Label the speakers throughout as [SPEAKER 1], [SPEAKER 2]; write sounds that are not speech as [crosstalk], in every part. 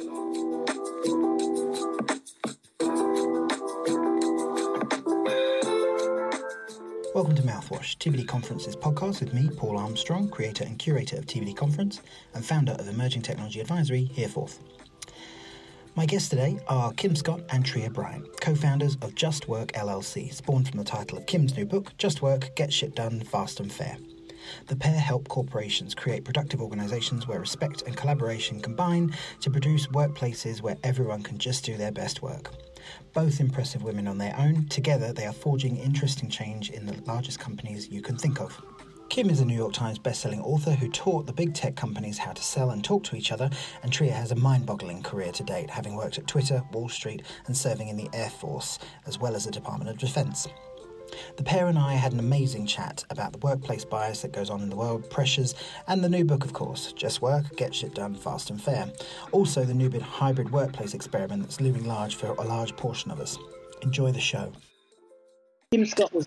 [SPEAKER 1] Welcome to Mouthwash, TBD Conference's podcast with me, Paul Armstrong, creator and curator of TBD Conference and founder of Emerging Technology Advisory, Hereforth. My guests today are Kim Scott and Trier Bryant, co founders of Just Work LLC, spawned from the title of Kim's new book, Just Work Get Shit Done Fast and Fair. The pair help corporations create productive organizations where respect and collaboration combine to produce workplaces where everyone can just do their best work. Both impressive women on their own, together they are forging interesting change in the largest companies you can think of. Kim is a New York Times bestselling author who taught the big tech companies how to sell and talk to each other, and Trier has a mind boggling career to date, having worked at Twitter, Wall Street, and serving in the Air Force, as well as the Department of Defense. The pair and I had an amazing chat about the workplace bias that goes on in the world, pressures, and the new book, of course Just Work, Get Shit Done Fast and Fair. Also, the new bit hybrid workplace experiment that's looming large for a large portion of us. Enjoy the show. Kim Scott was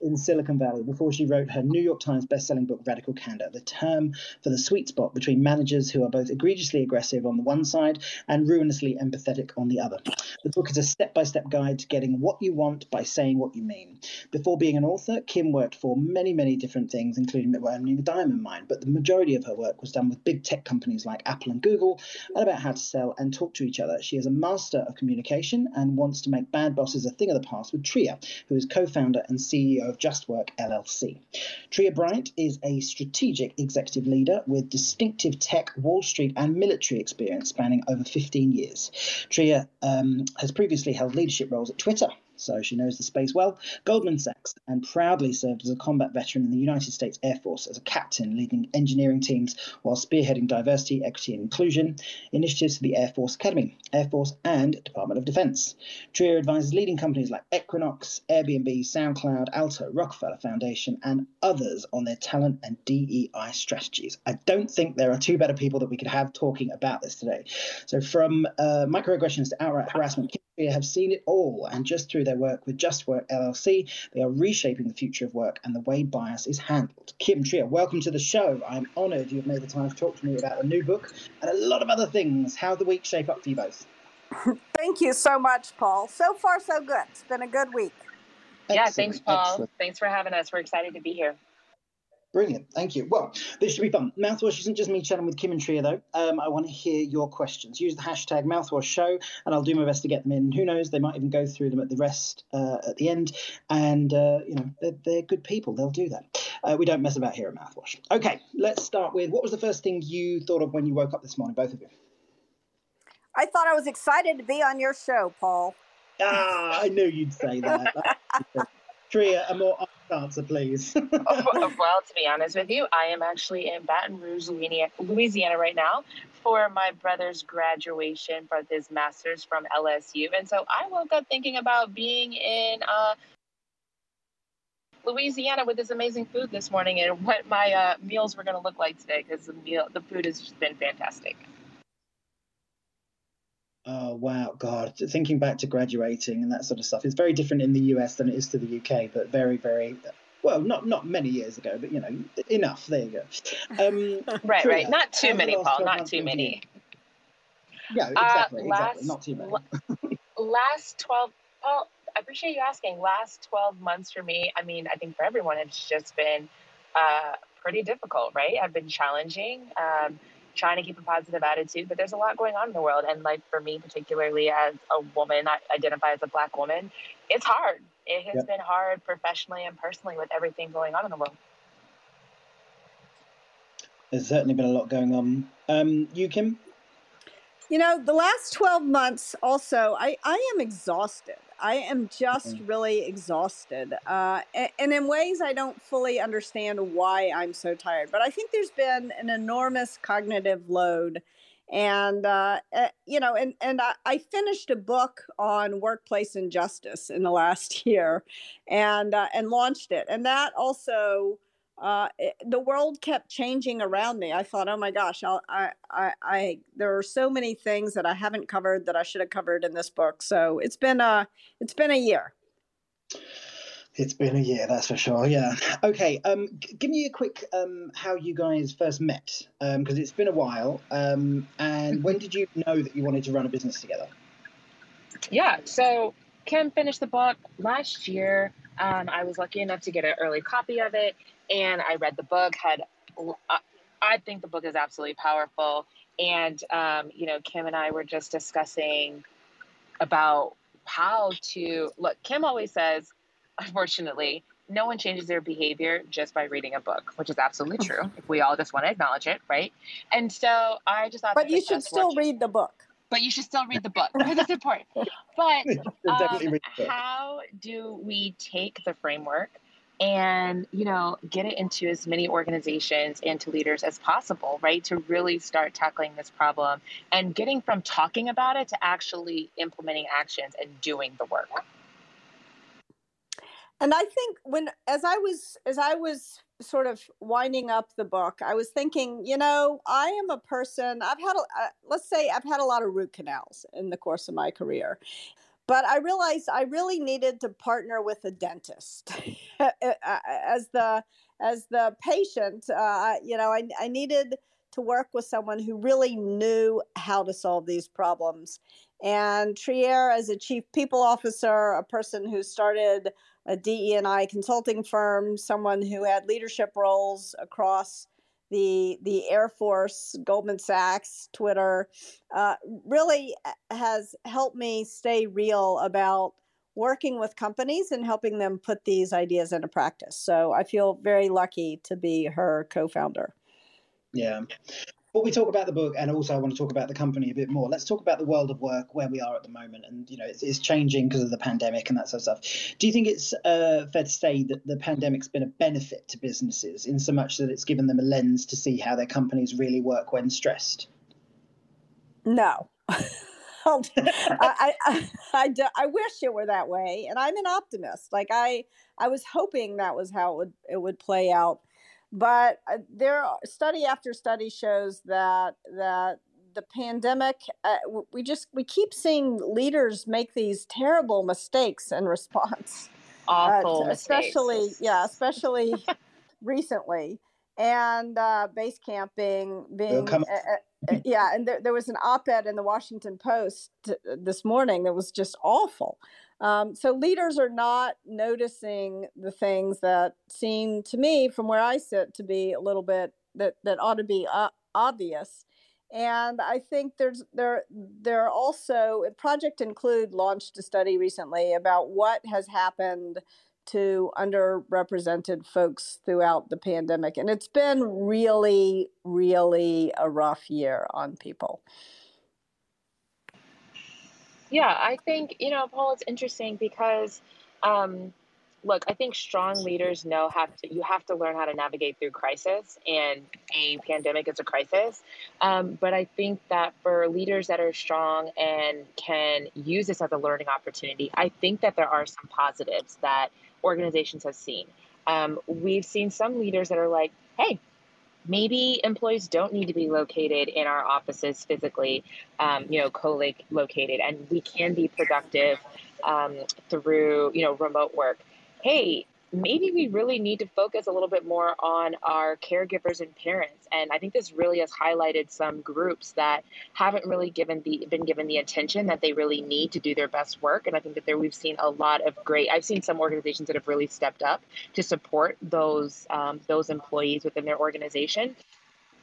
[SPEAKER 1] in Silicon Valley before she wrote her New York Times bestselling book Radical Candor, the term for the sweet spot between managers who are both egregiously aggressive on the one side and ruinously empathetic on the other. The book is a step by step guide to getting what you want by saying what you mean. Before being an author, Kim worked for many, many different things, including owning a diamond mine, but the majority of her work was done with big tech companies like Apple and Google and about how to sell and talk to each other. She is a master of communication and wants to make bad bosses a thing of the past with Trier, who is co founder and CEO of Just Work LLC. Trier Bryant is a strategic executive leader with distinctive tech, Wall Street, and military experience spanning over 15 years. Trier um, has previously held leadership roles at Twitter, so she knows the space well. Goldman Sachs, and proudly served as a combat veteran in the United States Air Force as a captain, leading engineering teams while spearheading diversity, equity, and inclusion initiatives for the Air Force Academy, Air Force, and Department of Defense. Trier advises leading companies like Equinox, Airbnb, SoundCloud, Alto, Rockefeller Foundation, and others on their talent and DEI strategies. I don't think there are two better people that we could have talking about this today. So, from uh, microaggressions to outright harassment, have seen it all, and just through their work with Just Work LLC, they are reshaping the future of work and the way bias is handled. Kim Trier, welcome to the show. I'm honoured you've made the time to talk to me about the new book and a lot of other things. How the week shape up for you both? [laughs]
[SPEAKER 2] Thank you so much, Paul. So far, so good. It's been a good week.
[SPEAKER 3] Excellent. Yeah, thanks, Paul. Excellent. Thanks for having us. We're excited to be here.
[SPEAKER 1] Brilliant. Thank you. Well, this should be fun. Mouthwash isn't just me chatting with Kim and Trier, though. Um, I want to hear your questions. Use the hashtag Mouthwash Show, and I'll do my best to get them in. Who knows? They might even go through them at the rest uh, at the end. And, uh, you know, they're, they're, good people. They'll do that. Uh, we don't mess about here at Mouthwash. Okay, let's start with what was the first thing you thought of when you woke up this morning, both of you?
[SPEAKER 2] I thought I was excited to be on your show, Paul.
[SPEAKER 1] Ah, I knew you'd say that. [laughs] Trier, a more answer, please. [laughs]
[SPEAKER 3] well, to be honest with you, I am actually in Baton Rouge, Louisiana right now for my brother's graduation for his master's from LSU. And so I woke up thinking about being in uh, Louisiana with this amazing food this morning and what my uh, meals were going to look like today because the meal, the food has just been fantastic.
[SPEAKER 1] Oh wow, God! Thinking back to graduating and that sort of stuff, it's very different in the US than it is to the UK, but very, very well, not not many years ago, but you know, enough. There you go.
[SPEAKER 3] Um, [laughs] right, right. Not too many, Paul. Not too many.
[SPEAKER 1] Yeah, exactly. Uh, last, exactly. Not too many.
[SPEAKER 3] last twelve, Paul. I appreciate you asking. Last twelve months for me. I mean, I think for everyone, it's just been uh, pretty difficult, right? I've been challenging. Um, trying to keep a positive attitude, but there's a lot going on in the world. And like for me, particularly as a woman, I identify as a black woman, it's hard. It has yep. been hard professionally and personally with everything going on in the world.
[SPEAKER 1] There's certainly been a lot going on. Um, you, Kim?
[SPEAKER 2] You know, the last 12 months also, I, I am exhausted. I am just mm-hmm. really exhausted. Uh, and, and, in ways I don't fully understand why I'm so tired. But I think there's been an enormous cognitive load. And, uh, uh, you know, and, and I, I, finished a book on workplace injustice in the last [laughs] year and, uh, and launched it. And that also uh, it, the world kept changing around me. I thought, oh my gosh, I'll, I, I, I, there are so many things that I haven't covered that I should have covered in this book. So it's been a, it's been a year.
[SPEAKER 1] It's been a year, that's for sure. Yeah. Okay. Um, g- give me a quick um, how you guys first met, because um, it's been a while. Um, and when did you know that you wanted to run a business together?
[SPEAKER 3] Yeah. So Kim finished the book last year. Um, I was lucky enough to get an early copy of it, and I read the book. Had I think the book is absolutely powerful, and um, you know, Kim and I were just discussing about how to look. Kim always says unfortunately, no one changes their behavior just by reading a book, which is absolutely true. if we all just want to acknowledge it, right? And so I just thought,
[SPEAKER 2] but you should still read the book.
[SPEAKER 3] But you should still read the book. [laughs] Because that's important. But um, how do we take the framework and you know get it into as many organizations and to leaders as possible right to really start tackling this problem and getting from talking about it to actually implementing actions and doing the work.
[SPEAKER 2] And i think when as i was as i was sort of winding up the book i was thinking you know i am a person i've had a, uh, let's say i've had a lot of root canals in the course of my career but i realized i really needed to partner with a dentist [laughs] as the as the patient uh, you know I, I needed to work with someone who really knew how to solve these problems. And Trier, as a chief people officer, a person who started a DE&I consulting firm, someone who had leadership roles across the the Air Force, Goldman Sachs, Twitter, uh, really uh, has helped me stay real about working with companies and helping them put these ideas into practice. So I feel very lucky to be her co-founder.
[SPEAKER 1] Yeah. Before we talk about the book, and also I want to talk about the company a bit more, let's talk about the world of work where we are at the moment. And, you know, it's, it's changing because of the pandemic and that sort of stuff. Do you think it's uh, fair to say that the pandemic's been a benefit to businesses in so much that it's given them a lens to see how their companies really work when stressed?
[SPEAKER 2] No. [laughs] I, I, I, I, I, wish it were that way. And I'm an optimist. Like I, I was hoping that was how it would, it would play out but uh, there study after study shows that that the pandemic uh, we just we keep seeing leaders make these terrible mistakes in response. [laughs]
[SPEAKER 3] Awful
[SPEAKER 2] uh, especially yeah especially [laughs] recently. And uh, base camping being uh, uh, yeah and there, there was an op-ed in the washington post this morning that was just awful um, so leaders are not noticing the things that seem to me, from where I sit, to be a little bit that that ought to be uh, obvious. And I think there's there there are also Project Include launched a study recently about what has happened to underrepresented folks throughout the pandemic, and it's been really, really a rough year on people.
[SPEAKER 3] Yeah, I think, you know, Paul, it's interesting because, um, look, I think strong leaders know how to, you have to learn how to navigate through crisis, and a pandemic is a crisis. Um, but I think that for leaders that are strong and can use this as a learning opportunity, I think that there are some positives that organizations have seen. Um, we've seen some leaders that are like, hey, maybe employees don't need to be located in our offices physically, um, you know, co-located, and we can be productive um, through, you know, remote work. Hey, maybe we really need to focus a little bit more on our caregivers and parents. And I think this really has highlighted some groups that haven't really given the been given the attention that they really need to do their best work. And I think that there we've seen a lot of great. I've seen some organizations that have really stepped up to support those um, those employees within their organization.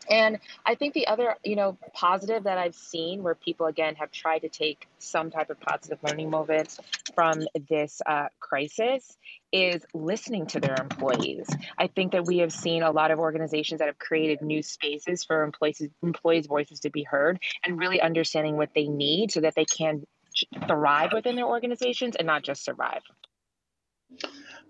[SPEAKER 3] And I think the other, you know, positive that I've seen where people again have tried to take some type of positive learning moments from this uh, crisis is listening to their employees. I think that we have seen a lot of organizations that have created new spaces for employees employees' voices to be heard and really understanding what they need so that they can thrive within their organizations and not just survive.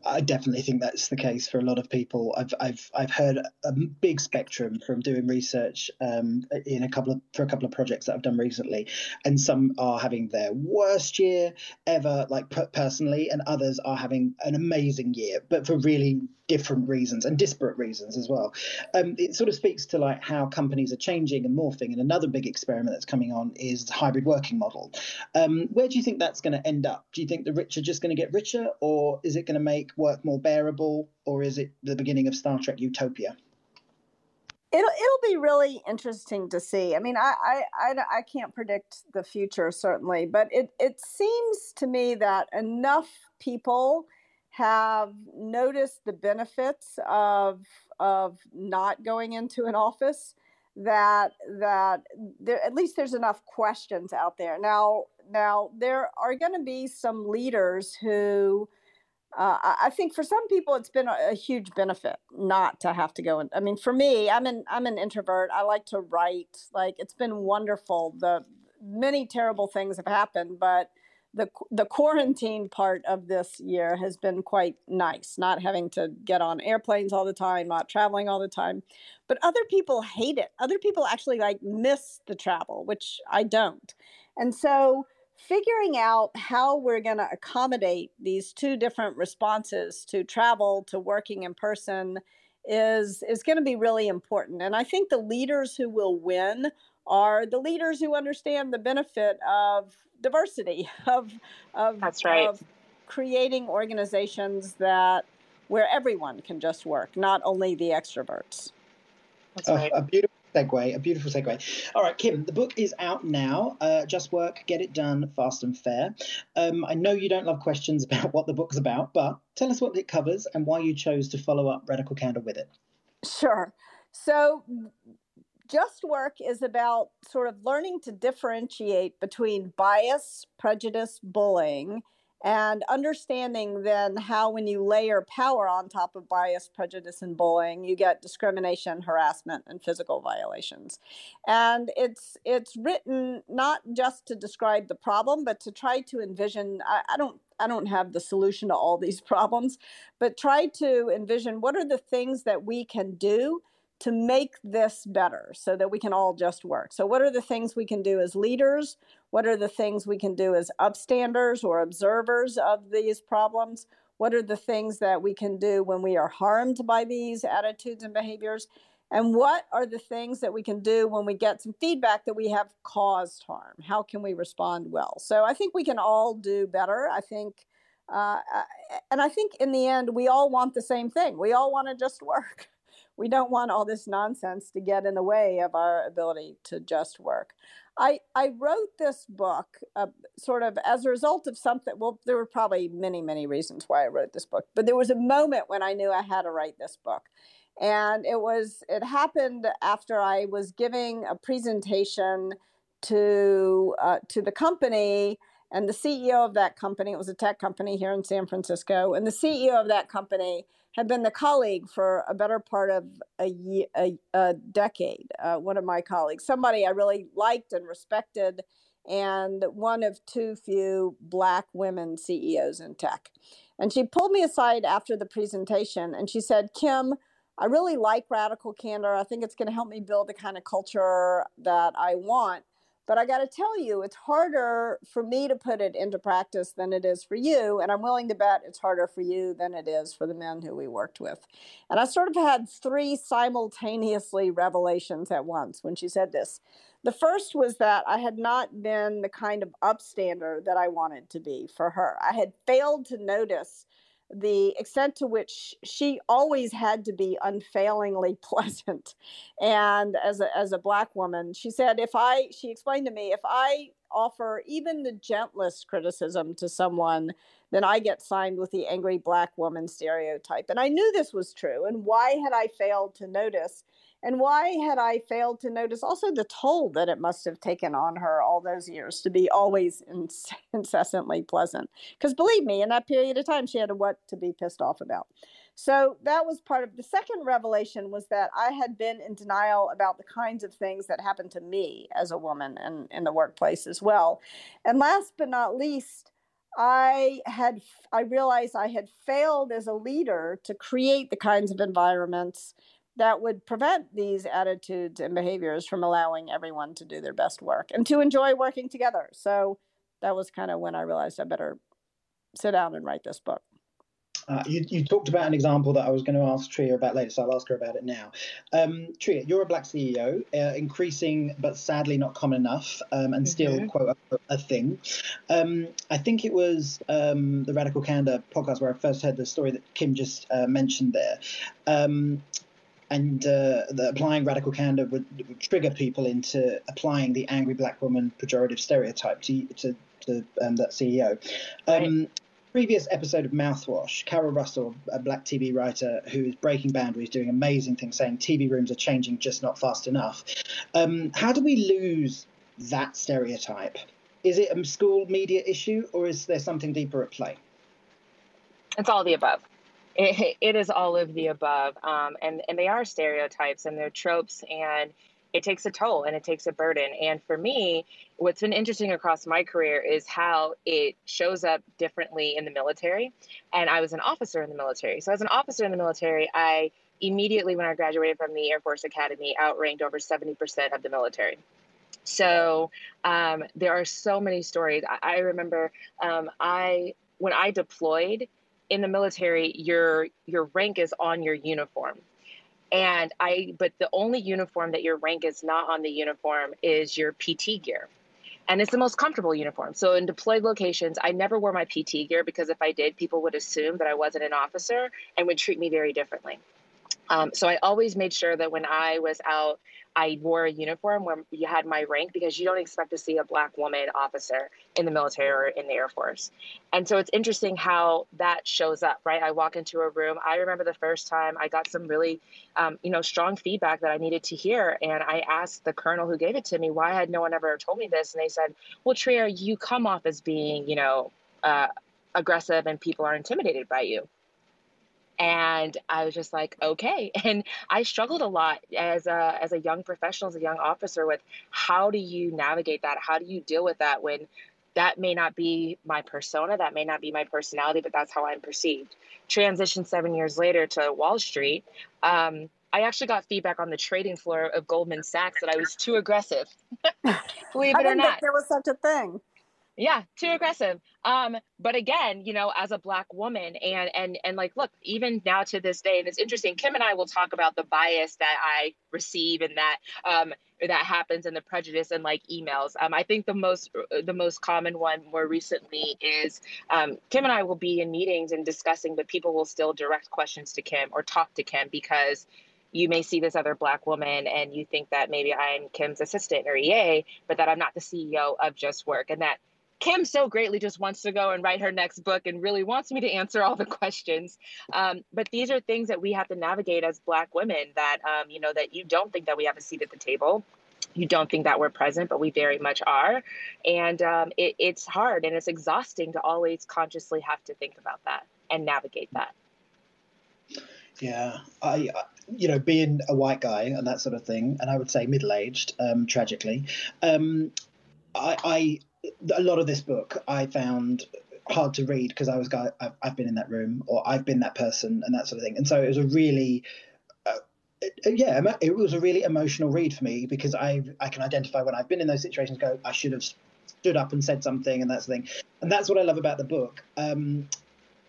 [SPEAKER 1] I definitely think that's the case for a lot of people. I've I've I've heard a big spectrum from doing research um, in a couple of for a couple of projects that I've done recently, and some are having their worst year ever, like personally, and others are having an amazing year, but for really different reasons and disparate reasons as well. Um, it sort of speaks to like how companies are changing and morphing. And another big experiment that's coming on is the hybrid working model. Um, where do you think that's going to end up? Do you think the rich are just going to get richer, or is it going to make make work more bearable, or is it the beginning of Star Trek Utopia?
[SPEAKER 2] It'll it'll be really interesting to see. I mean, I, I I, I can't predict the future certainly, but it it seems to me that enough people have noticed the benefits of of not going into an office that that there at least there's enough questions out there now now there are going to be some leaders who uh, I think for some people it's been a, a, huge benefit not to have to go in. I mean, for me, I'm an I'm an introvert. I like to write. Like it's been wonderful. The many terrible things have happened, but the the quarantine part of this year has been quite nice. Not having to get on airplanes all the time, not traveling all the time. But other people hate it. Other people actually like miss the travel, which I don't. And so figuring out how we're going to accommodate these two different responses to travel to working in person is is going to be really important. And i think the leaders who will win are the leaders who understand the benefit of diversity [laughs] of of
[SPEAKER 3] that's right.
[SPEAKER 2] of creating organizations that where everyone can just work not only the extroverts.
[SPEAKER 3] That's right.
[SPEAKER 1] a beautiful segue, a beautiful segue. All right, Kim, the book is out now. Uh, Just Work, Get It Done, Fast and Fair. Um, I know you don't love questions [laughs] about what the book's about, but tell us what it covers and why you chose to follow up Radical Candor with it.
[SPEAKER 2] Sure. So, Just Work is about sort of learning to differentiate between bias, prejudice, bullying and understanding then how when you layer power on top of bias prejudice and bullying you get discrimination harassment and physical violations. And it's it's written not just to describe the problem but to try to envision I, I don't I don't have the solution to all these [laughs] problems, but try to envision what are the things that we can do to make this better so that we can all just work. So, what are the things we can do as leaders? What are the things we can do as upstanders or observers of these problems? What are the things that we can do when we are harmed by these attitudes and behaviors? And what are the things that we can do when we get some feedback that we have caused harm? How can we respond well? So, I think we can all do better. I think. Uh, and I think in the end, we all want the same thing. We all want to just work [laughs] we don't want all this nonsense to get in the way of our ability to just work. I, I wrote this book uh, sort of as a result of something. Well, there were probably many, many reasons why I wrote this book, but there was a moment when I knew I had to write this book. And it was, it happened after I was giving a presentation to, uh, to the company and the CEO of that company, it was a tech company here in San Francisco, and the CEO of that company had been the colleague for a better part of a, a, a decade. Uh, one of my colleagues, somebody I really liked and respected, and one of too few Black women CEOs in tech. And she pulled me aside after the presentation and she said, Kim, I really like radical candor. I think it's going to help me build the kind of culture that I want. But I got to tell you, it's harder for me to put it into practice than it is for you. And I'm willing to bet it's harder for you than it is for the men who we worked with. And I sort of had three simultaneously revelations at once when she said this. The first was that I had not been the kind of upstander that I wanted to be for her. I had failed to notice the extent to which she always had to be unfailingly [laughs] pleasant. And as a, as a black woman she said if i she explained to me if i offer even the gentlest criticism to someone then i get signed with the angry black woman stereotype. And i knew this was true. And why had i failed to notice and why had I failed to notice also the toll that it must have taken on her all those years to be always [laughs] incessantly pleasant? Because believe me, in that period of time, she had a what to be pissed off about. So that was part of the second revelation was that I had been in denial about the kinds of things that happened to me as a woman and in the workplace as well. And last but not least, I had I realized I had failed as a leader to create the kinds of environments that would prevent these attitudes and behaviors from allowing everyone to do their best work and to enjoy working together. So that was kind of when I realized I better sit down and write this book.
[SPEAKER 1] Uh, you, you, talked about an example that I was going to ask Trier about later, so I'll ask her about it now. Um, Trier, you're a black CEO, uh, increasing but sadly not common enough, um, and mm-hmm. still quote a thing. Um, I think it was um, the Radical Candor podcast where I first heard the story that Kim just uh, mentioned there. Um, and uh, the applying radical candor would, would, trigger people into applying the angry black woman pejorative stereotype to, to, to um, that CEO. Right previous episode of Mouthwash, Carol Russell, a black TV writer who is breaking boundaries, doing amazing things, saying TV rooms are changing, just not fast enough. Um, how do we lose that stereotype? Is it a school media issue, or is there something deeper at play?
[SPEAKER 3] It's all the above. It, it is all of the above, um, and and they are stereotypes and they're tropes and it takes a toll and it takes a burden. And for me, what's been interesting across my career is how it shows up differently in the military. And I was an officer in the military. So, as an officer in the military, I immediately, when I graduated from the Air Force Academy, outranked over 70% of the military. So, um, there are so many stories. I, I remember um, I, when I deployed, in the military your your rank is on your uniform and I, but the only uniform that your rank is not on the uniform is your PT gear. And it's the most comfortable uniform. So in deployed locations, I never wore my PT gear because if I did, people would assume that I wasn't an officer and would treat me very differently. Um, so I always made sure that when I was out, I wore a uniform where you had my rank because you don't expect to see a black woman officer in the military or in the Air Force. And so it's interesting how that shows up, right? I walk into a room. I remember the first time I got some really, um, you know, strong feedback that I needed to hear. And I asked the colonel who gave it to me, why had no one ever told me this? And they said, well, Trier, you come off as being, you know, uh, aggressive and people are intimidated by you and I was just like, okay. [laughs] And I struggled a lot as a as a young professional, as a young officer, with how do you navigate that? How do you deal with that when that may not be my persona, that may not be my personality, but that's how I'm perceived. Transition seven years later to Wall Street. Um, I actually got feedback on the trading floor of Goldman Sachs that I was too aggressive. [laughs] Believe it or not,
[SPEAKER 2] there was such a thing
[SPEAKER 3] yeah too aggressive um but again you know as a black woman and and and like look even now to this day and it's interesting kim and i will talk about the bias that i receive and that um that happens and the prejudice and like emails um i think the most the most common one more recently is um kim and i will be in meetings and discussing but people will still direct questions to kim or talk to kim because you may see this other black woman and you think that maybe I'm Kim's assistant or EA, but that I'm not the CEO of Just Work. And that Kim so greatly just wants to go and write her next book and really wants me to answer all the [laughs] questions. Um, but these are things that we have to navigate as Black women that, um, you know, that you don't think that we have a seat at the table. You don't think that we're present, but we very much are. And um, it, it's hard and it's exhausting to always consciously have to think about that and navigate that.
[SPEAKER 1] Yeah, I, you know, being a white guy and that sort of thing, and I would say middle aged, um, tragically, um, I, I a lot of this book I found hard to read because I was guy I've, been in that room or I've been that person and that sort of thing. And so it was a really uh, yeah, it was a really emotional read for me because I I can identify when I've been in those situations. Go, I should have stood up and said something and that sort of thing. And that's what I love about the book. Um,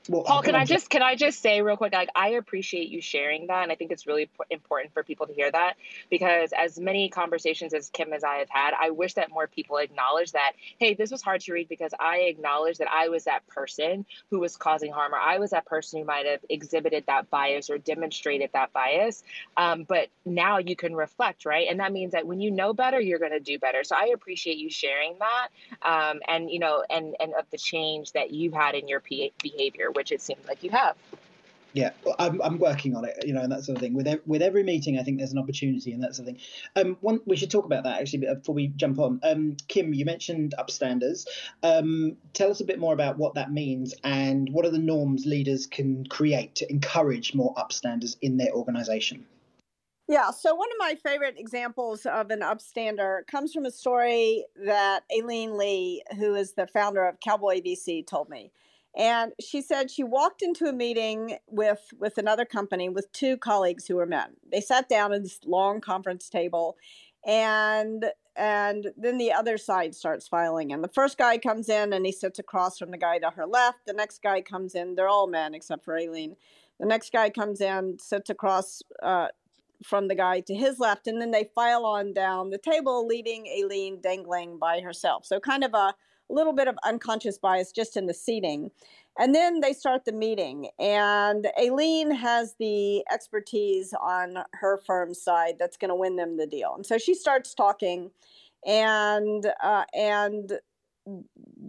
[SPEAKER 3] well, Paul, can I just can I just say real quick? Like, I appreciate you sharing that, and I think it's really important for people to hear that because as many conversations as Kim as I have had, I wish that more people acknowledge that. Hey, this was hard to read because I acknowledge that I was that person who was causing harm, or I was that person who might have exhibited that bias or demonstrated that bias. Um, but now you can reflect, right? And that means that when you know better, you're going to do better. So I appreciate you sharing that, um, and you know, and and of the change that you've had in your behavior which it seems like you have.
[SPEAKER 1] Yeah, I'm, I'm working on it, you know, and that sort of thing. With every, with every meeting, I think there's an opportunity and that sort of thing. Um, one we should talk about that actually before we jump on. Um, Kim, you mentioned upstanders. Um, tell us a bit more about what that means and what are the norms leaders can create to encourage more upstanders in their organisation.
[SPEAKER 2] Yeah, so one of my favorite examples of an upstander comes from a story that Aileen Lee, who is the founder of Cowboy VC, told me. And she said she walked into a meeting with with another company with two colleagues who were men. They sat down at this long conference table, and and then the other side starts filing in. The first guy comes in and he sits across from the guy to her left. The next guy comes in. They're all men except for Aileen. The next guy comes in, sits across uh, from the guy to his left, and then they file on down the table, leaving Aileen dangling by herself. So, kind of a little bit of unconscious bias just in the seating. And then they start the meeting, and Aileen has the expertise on her firm's side that's going to win them the deal. And so she starts talking, and uh, and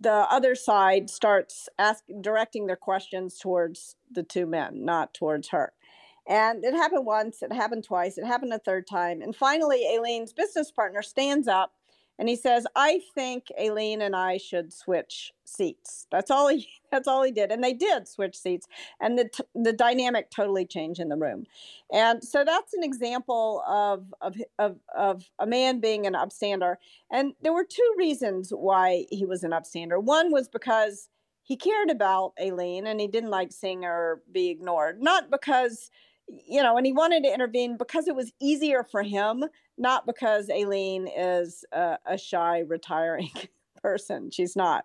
[SPEAKER 2] the other side starts asking, directing their questions towards the two men, not towards her. And it happened once, it happened twice, it happened a third time. And finally, Aileen's business partner stands up and he says, I think Aileen and I should switch seats. That's all he [laughs] that's all he did. And they did switch seats. And the t- the dynamic totally changed in the room. And so that's an example of, of of of a man being an upstander. And there were two reasons why he was an upstander. One was because he cared about Aileen and he didn't like seeing her be ignored. Not because you know, and he wanted to intervene because it was easier for him, not because Aileen is a, a shy, retiring [laughs] person. She's not.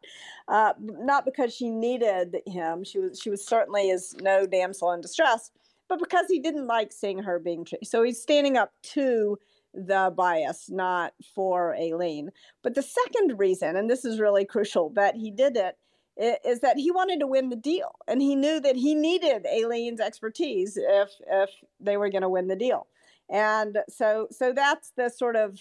[SPEAKER 2] Uh, not because she needed him. She was. She was certainly is no damsel in distress, but because he didn't like seeing her being treated. So he's standing up to the bias, not for Aileen. But the second reason, and this is really crucial, that he did it is that he wanted to win the deal and he knew that he needed Aileen's expertise if if they were going to win the deal. And so so that's the sort of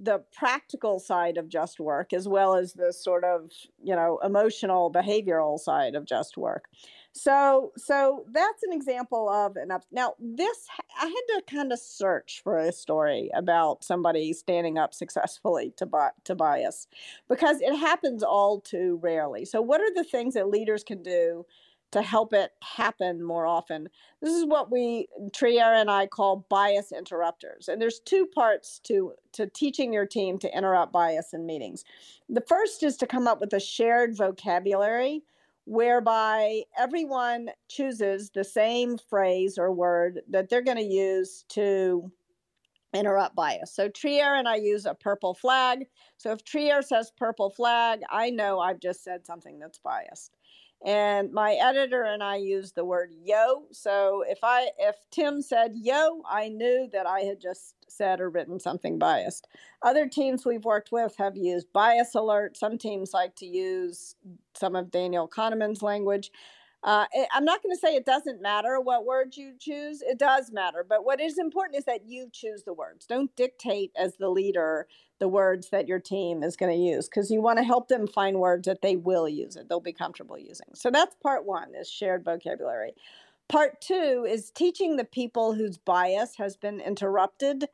[SPEAKER 2] the practical side of just work as well as the sort of, you know, emotional behavioral side of just work. So, so that's an example of an up. Now, this I had to kind of search for a story about somebody standing up successfully to bi- to bias, because it happens all too rarely. So, what are the things that leaders can do to help it happen more often? This is what we Trier and I call bias interrupters, and there's two parts to to teaching your team to interrupt bias in meetings. The first is to come up with a shared vocabulary whereby everyone chooses the same phrase or word that they're going to use to interrupt bias. So Trier and I use a purple flag. So if Trier says purple flag, I know I've just said something that's biased and my editor and I used the word yo. So if I if Tim said yo, I knew that I had just said or written something biased. Other teams we've worked with have used bias alert. Some teams like to use some of Daniel Kahneman's language. Uh, I'm not going to say it doesn't matter what words you choose. It does matter. But what is important is that you choose the words. Don't dictate as the leader the words that your team is going to use because you want to help them find words that they will use it they'll be comfortable using so that's part one is shared vocabulary part two is teaching the people whose bias has been interrupted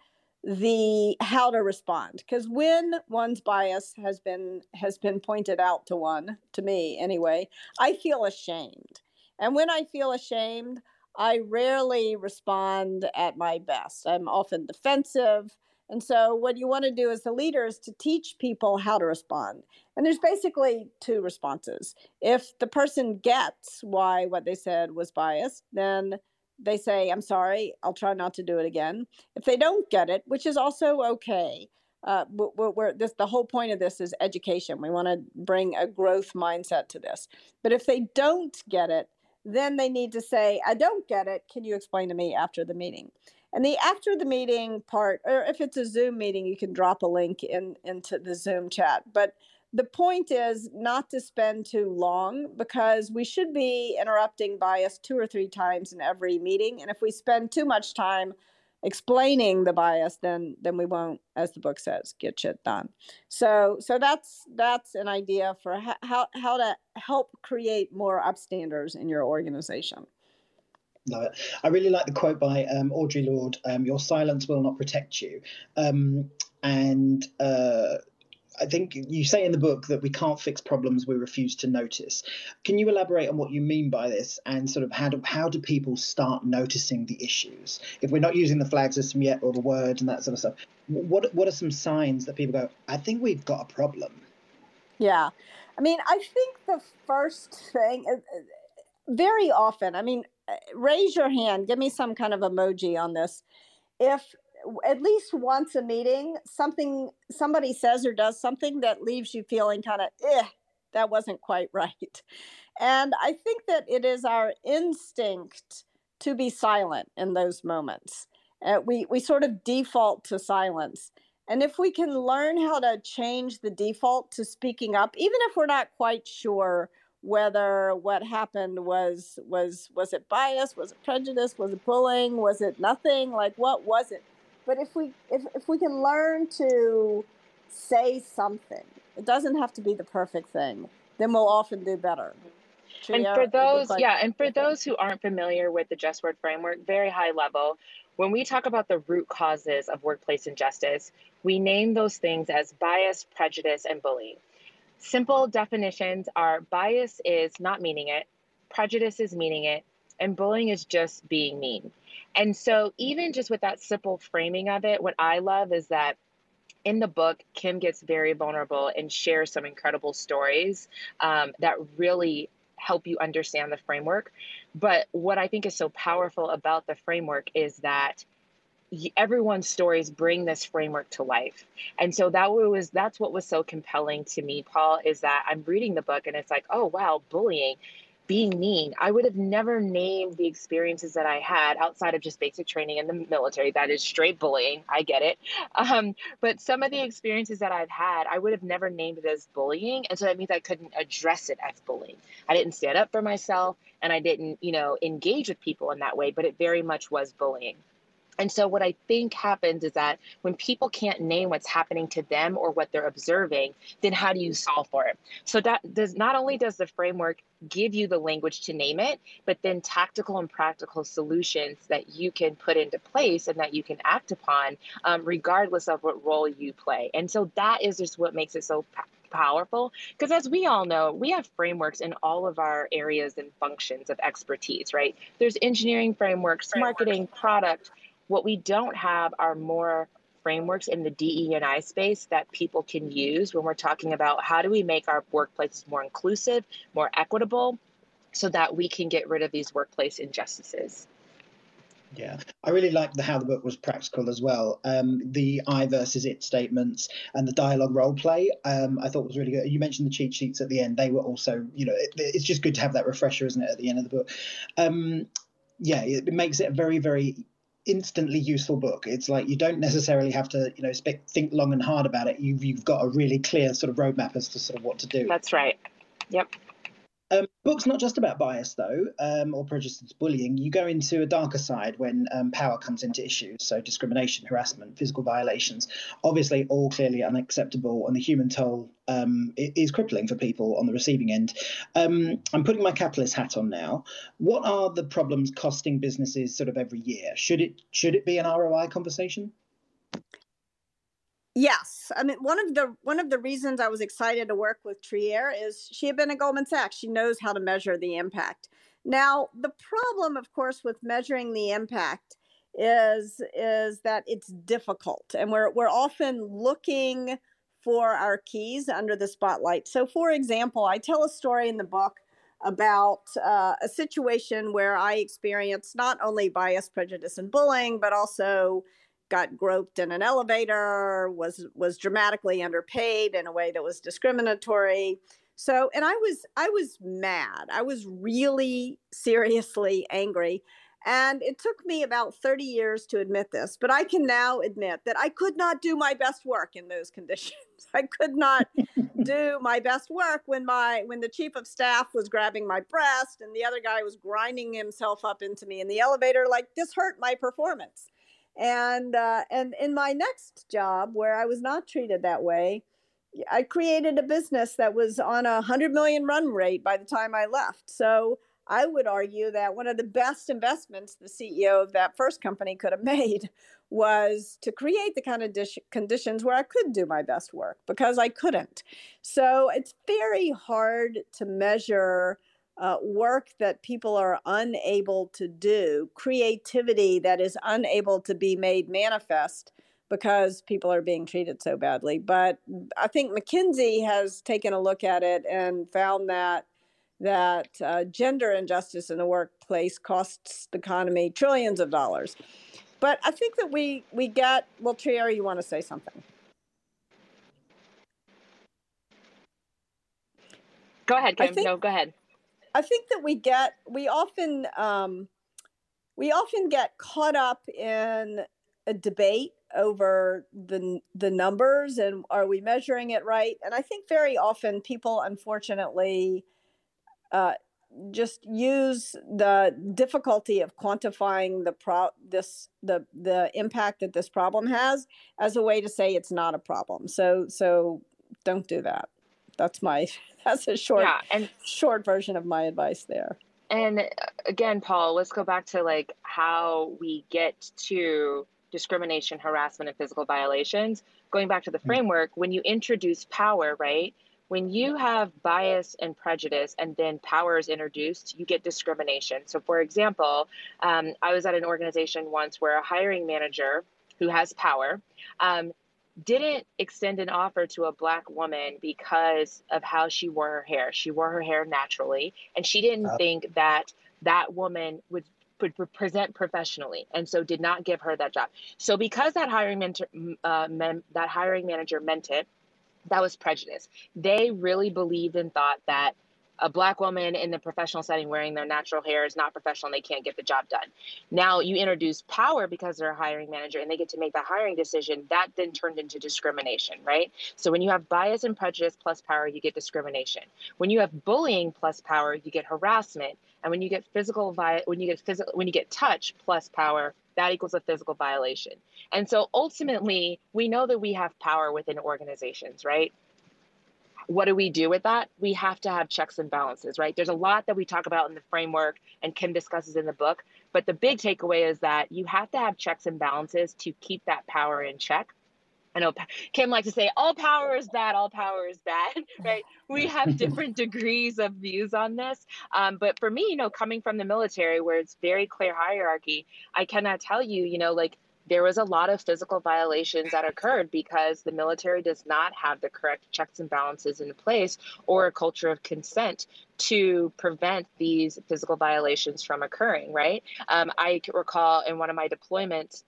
[SPEAKER 2] the how to respond because when one's bias has been has been pointed out to one to me anyway i feel ashamed and when i feel ashamed i rarely respond at my best i'm often defensive and so, what you want to do as the leader is to teach people how to respond. And there's basically two responses. If the person gets why what they said was biased, then they say, I'm sorry, I'll try not to do it again. If they don't get it, which is also okay, uh, we're, we're, this, the whole point of this is education. We want to bring a growth mindset to this. But if they don't get it, then they need to say, I don't get it. Can you explain to me after the meeting? And the after the meeting part, or if it's a Zoom meeting, you can drop a link in into the Zoom chat. But the point is not to spend too long because we should be interrupting bias two or three times in every meeting. And if we spend too much time explaining the bias, then then we won't, as the book says, get shit done. So so that's that's an idea for how how to help create more upstanders in your organization.
[SPEAKER 1] Love it. I really like the quote by um, Audre Lorde um, Your silence will not protect you. Um, and uh, I think you say in the book that we can't fix problems we refuse to notice. Can you elaborate on what you mean by this and sort of how do, how do people start noticing the issues? If we're not using the flag system yet or the words and that sort of stuff, what, what are some signs that people go, I think we've got a problem?
[SPEAKER 2] Yeah. I mean, I think the first thing, uh, very often, I mean, uh, raise your hand, give me some kind of emoji on this. If at least once a meeting, something somebody says or does something that leaves you feeling kind of, eh, that wasn't quite [laughs] right. And I think that it is our instinct to be silent in those moments. Uh, we, we sort of default to silence. And if we can learn how to change the default to speaking up, even if we're not quite sure whether what happened was was was it bias, was it prejudice, was it bullying, was it nothing, like what was it? But if we if, if we can learn to say something, it doesn't have to be the perfect thing, then we'll often do better.
[SPEAKER 3] and for those, like, yeah, and for those who aren't familiar with the Just Work framework, very high level, when we talk about the root causes of workplace injustice, we name those things as bias, prejudice, and bullying. Simple definitions are bias is not meaning it, prejudice is meaning it, and bullying is just being mean. And so, even just with that simple framing of it, what I love is that in the book, Kim gets very vulnerable and shares some incredible stories um, that really help you understand the framework. But what I think is so powerful about the framework is that everyone's stories bring this framework to life and so that was that's what was so compelling to me paul is that i'm reading the book and it's like oh wow bullying being mean. I would have never named the experiences that i had outside of just basic training in the military. That is straight bullying. I get it. Um, but some of the experiences that i've had i would have never named it as bullying. And so that means i couldn't address it as bullying. I didn't stand up for myself and i didn't you know engage with people in that way but it very much was bullying and so, what I think happens is that when people can't name what's happening to them or what they're observing, then how do you solve for it? So that does not only does the framework give you the language to name it, but then tactical and practical solutions that you can put into place and that you can act upon, um, regardless of what role you play. And so that is just what makes it so powerful because as we all know we have frameworks in all of our areas and functions of expertise right there's engineering frameworks, frameworks. marketing product what we don't have are more frameworks in the DE&I space that people can use when we're talking about how do we make our workplaces more inclusive, more equitable, so that we can get rid of these workplace injustices.
[SPEAKER 1] Yeah, I really liked the how the book was practical as well. Um, the I versus it statements and the dialogue role play, um, I thought was really good. You mentioned the cheat sheets at the end; they were also, you know, it, it's just good to have that refresher, isn't it, at the end of the book? Um, yeah, it, makes it a very, very instantly useful book. It's like you don't necessarily have to, you know, spe- think long and hard about it. You've you've got a really clear sort of roadmap as to sort of what to do.
[SPEAKER 3] That's right. Yep.
[SPEAKER 1] Um, book's not just about bias, though, um, or prejudice bullying. You go into a darker side when um, power comes into issues. So, discrimination, harassment, physical violations, obviously, all clearly unacceptable, and the human toll um, is crippling for people on the receiving end. Um, I'm putting my capitalist hat on now. What are the problems costing businesses sort of every year? Should it should it be an ROI conversation?
[SPEAKER 2] Yes, I mean one of the one of the reasons I was excited to work with Trier is she had been at Goldman Sachs. She knows how to measure the impact. Now, the problem, of course, with measuring the impact is is that it's difficult, and we're we're often looking for our keys under the spotlight. So, for example, I tell a story in the book about uh, a situation where I experienced not only bias, prejudice, and bullying, but also got groped in an elevator, was was dramatically underpaid in a way that was discriminatory. So, and I was I was mad. I was really seriously angry. And it took me about 30 years to admit this, but I can now admit that I could not do my best work in those [laughs] conditions. I could not do [laughs] my best work when my when the chief of staff was grabbing my breast and the other guy was grinding himself up into me in the elevator like this hurt my performance and uh, and in my next job where i was not treated that way i created a business that was on a 100 million run rate by the time i left. So i would argue that one of the best investments the ceo of that first company could have [laughs] made was to create the kind of dish- conditions where i could do my best work because i couldn't. So it's very hard to measure uh, work that people are unable to do, creativity that is unable to be made manifest because people are being treated so badly. But I think McKinsey has taken a look at it and found that that uh, gender injustice in the workplace costs the economy trillions of dollars. but I think that we we get. Well, Trier, you want to say something?
[SPEAKER 3] Go ahead, Kim. Think, no, go ahead.
[SPEAKER 2] I think that we get we often um, we often get caught up in a debate over the the numbers and are we measuring it right? And I think very often people, unfortunately, uh, just use the difficulty of quantifying the pro this the the impact that this problem has as a way to say it's not a problem. So so don't do that. That's my [laughs] that's a short yeah, and short version of my advice there.
[SPEAKER 3] And uh, again, Paul, let's go back to like how we get to discrimination, harassment, and physical violations. Going back to the mm. framework, when you introduce power, right? when you have bias and prejudice and then power is introduced, you get discrimination. So, for example, um, I was at an organization once where a hiring manager who has power um, didn't extend an offer to a black woman because of how she wore her hair. She wore her hair naturally, and she didn't uh, think that that woman would would present professionally and so did not give her that job so because that hiring mentor uh, that hiring manager meant it that was prejudice. They really believed and thought that a black woman in the professional setting wearing their natural hair is not professional and they can't get the job done. Now you introduce power because they're a hiring manager and they get to make the hiring decision. That then turned into discrimination, right? So when you have bias and prejudice plus power, you get discrimination. When you have bullying plus power, you get harassment. And when you get physical vi- when you get physical when you get touch plus power, that equals a physical violation. And so ultimately, we know that we have power within organizations, right? What do we do with that? We have to have checks and balances, right? There's a lot that we talk about in the framework and Kim discusses in the book, but the big takeaway is that you have to have checks and balances to keep that power in check. I know Kim likes to say all power is bad, all power is bad, [laughs] right? We have [laughs] different degrees of views on this. Um, but for me, you know, coming from the military where it's very clear hierarchy, I cannot tell you, you know, like there was a lot of physical violations that occurred because the military does not have the correct checks and balances in place or a culture of consent to prevent these physical violations from occurring, right? Um, I recall in one of my deployments,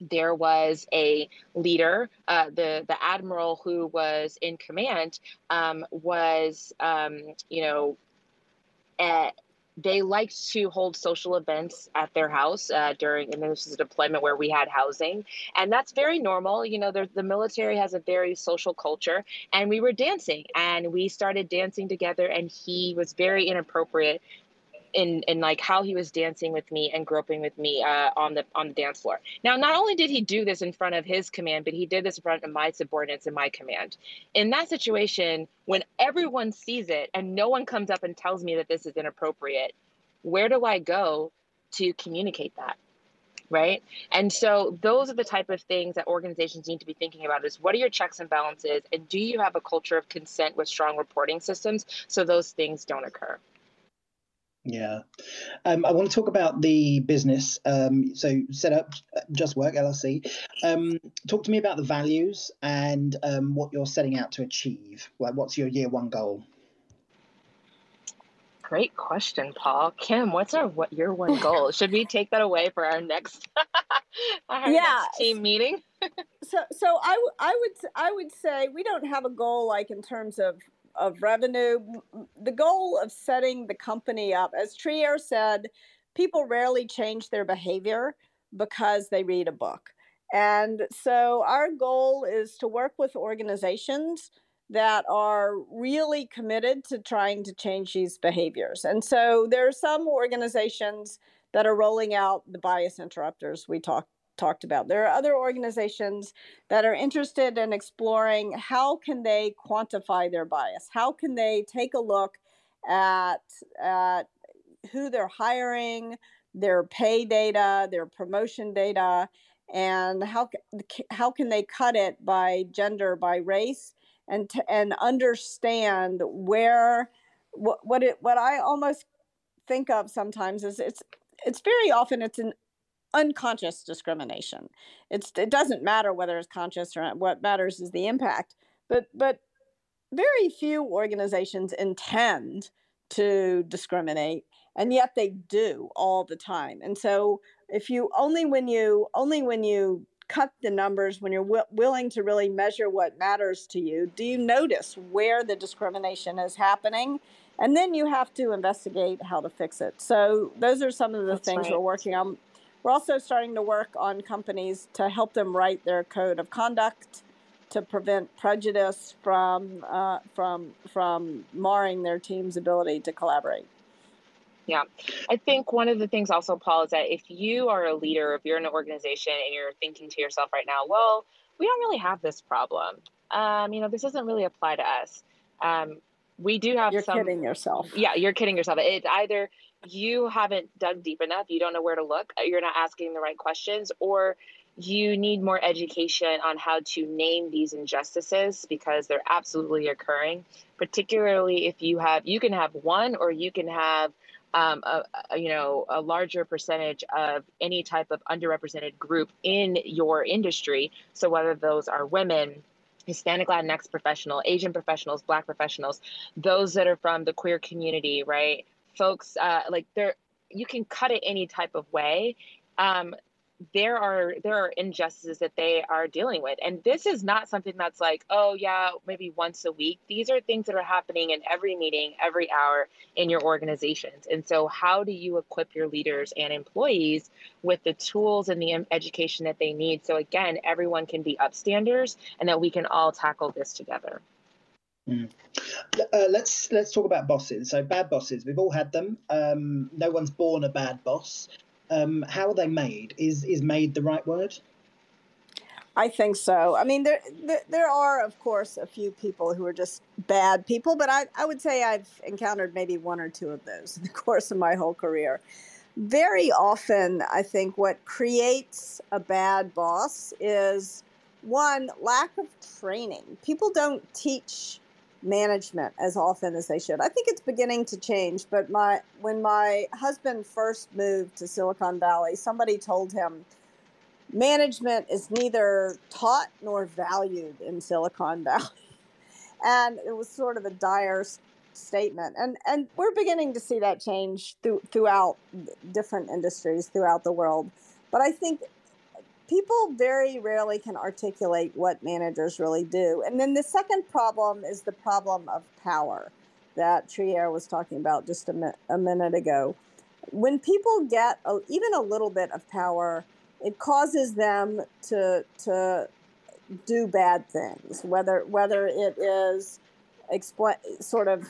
[SPEAKER 3] there was a leader, uh, the the admiral who was in command, um, was um, you know, at, they liked to hold social events at their house uh, during, and this is a deployment where we had housing, and that's very normal. You know, the military has a very social culture, and we were dancing, and we started dancing together, and he was very inappropriate in in like how he was dancing with me and groping with me uh, on the on the dance floor. Now, not only did he do this in front of his command, but he did this in front of my subordinates in my command. In that situation, when everyone sees it and no one comes up and tells me that this is inappropriate, where do I go to communicate that? right and so those are the type of things that organizations need to be thinking about is what are your checks and balances and do you have a culture of consent with strong reporting systems so those things don't occur
[SPEAKER 1] yeah. Um, I want to talk about the business. Um, so, set up Just Work LLC. Um, talk to me about the values and um, what you're setting out to achieve. Like, what's your year one goal?
[SPEAKER 3] Great question, Paul. Kim, what's our what your one goal? [laughs] Should we take that away for our next, [laughs] our yeah. next team meeting? [laughs]
[SPEAKER 2] so, so I, I would I would say we don't have a goal like in terms of of revenue. The goal of setting the company up, as Trier said, people rarely change their behavior because they read a book. And so our goal is to work with organizations that are really committed to trying to change these behaviors. And so there are some organizations that are rolling out the bias interrupters we talked talked about. There are other organizations that are interested in exploring how can they quantify their bias? How can they take a look at, at who they're hiring, their pay data, their promotion data, and how how can they cut it by gender, by race, and and understand where what what it what I almost think of sometimes is it's it's very often it's an unconscious discrimination. It's it doesn't matter whether it's conscious or not. What matters is the impact. But but very few organizations intend to discriminate and yet they do all the time and so if you only when you only when you cut the numbers when you're w- willing to really measure what matters to you do you notice where the discrimination is happening and then you have to investigate how to fix it so those are some of the That's things right. we're working on we're also starting to work on companies to help them write their code of conduct to prevent prejudice from uh, from from marring their team's ability to collaborate
[SPEAKER 3] yeah. I think one of the things also, Paul, is that if you are a leader, if you're in an organization and you're thinking to yourself right now, well, we don't really have this problem. Um, you know, this doesn't really apply to us. Um, we do have
[SPEAKER 2] you're
[SPEAKER 3] some.
[SPEAKER 2] kidding yourself.
[SPEAKER 3] Yeah, you're kidding yourself. It's either you haven't dug deep enough, you don't know where to look, you're not asking the right questions, or you need more education on how to name these injustices because they're absolutely occurring particularly if you have you can have one or you can have um, a, a, you know a larger percentage of any type of underrepresented group in your industry. So whether those are women, Hispanic Latinx professional, Asian professionals, Black professionals, those that are from the queer community, right? Folks uh, like there, you can cut it any type of way. Um, there are there are injustices that they are dealing with. And this is not something that's like oh yeah maybe once a week. These are things that are happening in every meeting every hour in your organizations. And so how do you equip your leaders and employees with the tools and the education that they need? So again everyone can be upstanders and that we can all tackle this together
[SPEAKER 1] Mm. Uh, let's let's talk about bosses. So bad bosses, we've all had them. Um, no one's born a bad boss um, how are they made? Is is made the right word?
[SPEAKER 2] I think so. I mean, there, there, there are of course a few people who are just bad people, but I I would say I've encountered maybe one or two of those in the [laughs] course of my whole career. Very often, I think what creates a bad boss is one lack of training. People don't teach management as often as they should. I think it's beginning to change, but my when my husband first moved to Silicon Valley, somebody told him management is neither taught nor valued in Silicon [laughs] Valley. And it was sort of a dire statement. And and we're beginning to see that change through, throughout different industries throughout the world. But I think people very rarely can articulate what managers really do. And then the second problem is the problem of power that Trier was talking about just a, mi- a minute ago. When people get a, even a little bit of power, it causes them to to do bad things. Whether whether it is expl- sort of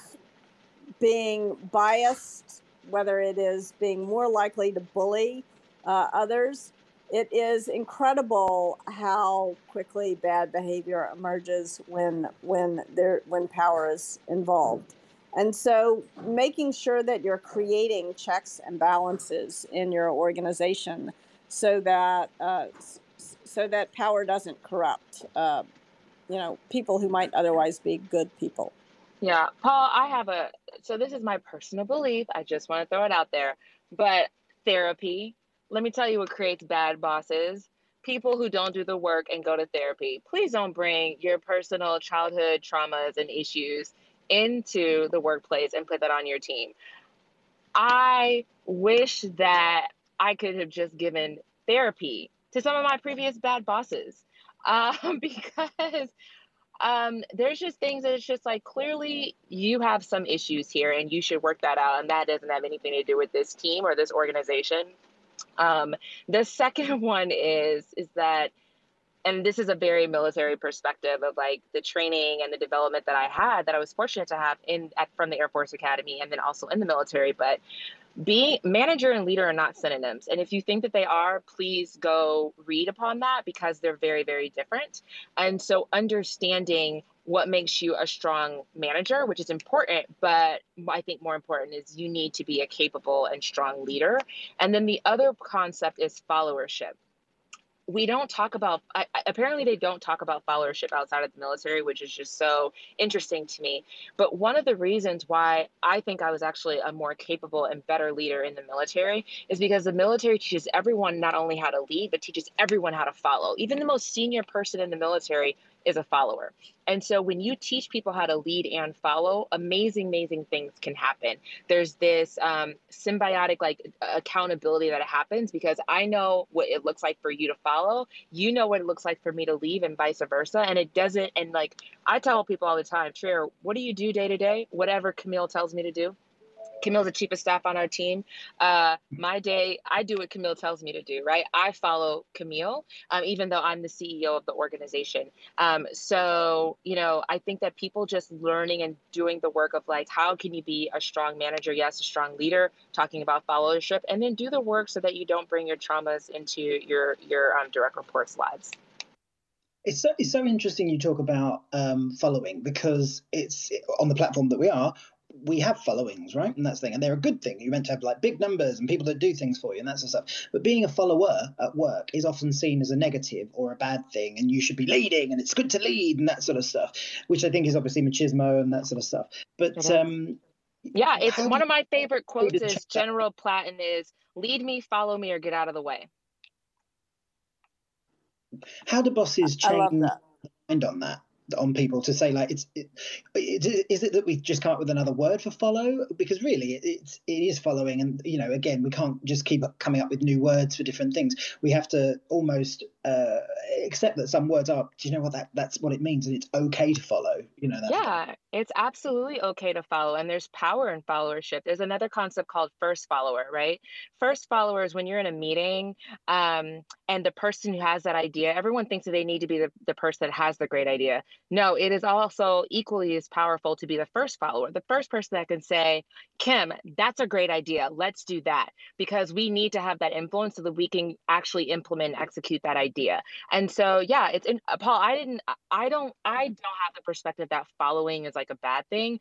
[SPEAKER 2] being biased, whether it is being more likely to bully uh, others, it is incredible how quickly bad behavior emerges when when there when power is involved. And so making sure that you're creating checks and balances in your organization so that uh, so that power doesn't corrupt uh, you know people who might otherwise be good people.
[SPEAKER 3] Yeah, Paul, I have a so this is my personal belief. I just want to throw it out there, but therapy let me tell you what creates bad bosses people who don't do the work and go to therapy. Please don't bring your personal childhood traumas and issues into the workplace and put that on your team. I wish that I could have just given therapy to some of my previous bad bosses [laughs] um, because um, there's just things that it's just like clearly you have some issues here and you should work that out. And that doesn't have anything to do with this team or this organization. Um, the second [laughs] one is is that and this is a very military perspective of like the training and the development that I had that I was fortunate to have in at, from the Air Force Academy and then also in the military. But being manager and leader are not synonyms. And if you think that they are, please go read upon that because they're very, very different. And so understanding what makes you a strong manager, which is important, but I think more important is you need to be a capable and strong leader. And then the other concept is followership we don't talk about I, apparently they don't talk about followership outside of the military which is just so interesting to me. But one of the reasons why i think i was actually a more capable and better leader in the military is because the military teaches everyone not only how to lead but teaches everyone how to follow. Even the most senior person in the military is a follower. And so when you teach people how to lead and follow, amazing, amazing things can happen. There's this um, symbiotic like accountability that happens because I know what it looks like for you to follow. You know what it looks like for me to leave and vice versa. And it doesn't, and like I tell people all the time, Trier, what do you do day to day? Whatever Camille tells me to do. Camille's the of staff on our team. Uh, my day, I do what Camille tells me to do, right? I follow Camille, um, even though I'm the CEO of the organization. Um, so, you know, I think that people just learning and doing the work of like, how can you be a strong manager? Yes, a strong leader, talking about followership, and then do the work so that you don't bring your traumas into your your um, direct reports' lives.
[SPEAKER 1] It's so, it's so interesting you talk about um, following because it's on the platform that we are we have followings, right? And that's the thing. And they're a good thing. You're meant to have like big numbers and people that do things for you and that sort of stuff. But being a follower at work is often seen as a negative or a bad thing. And you should be leading and it's good to lead and that sort of stuff, which I think is obviously machismo and that sort of stuff. But um,
[SPEAKER 3] yeah, it's one of my favorite quotes is General Patton is lead me, follow me, or get out of the way.
[SPEAKER 1] How do bosses change mind on that? On people to say like it's it, it, is it that we just come up with another word for follow? Because really it, it's it is following. And you know again we can't just keep coming up with new words for different things. We have to almost uh, accept that some words are do you know what that that's what it means and it's okay to follow you know
[SPEAKER 3] yeah it's absolutely okay to follow and there's power in followership there's another concept called first follower right first followers when you're in a meeting um, and the person who has that idea everyone thinks that they need to be the, the person that has the great idea no, it is also equally as powerful to be the first follower, the first person that can say, Kim, that's a great idea. Let's do that. Because we need to have that influence so that we can actually implement and execute that idea. And so, yeah, it's in, uh, Paul, I didn't, I don't, I don't have the perspective that following is like a bad thing.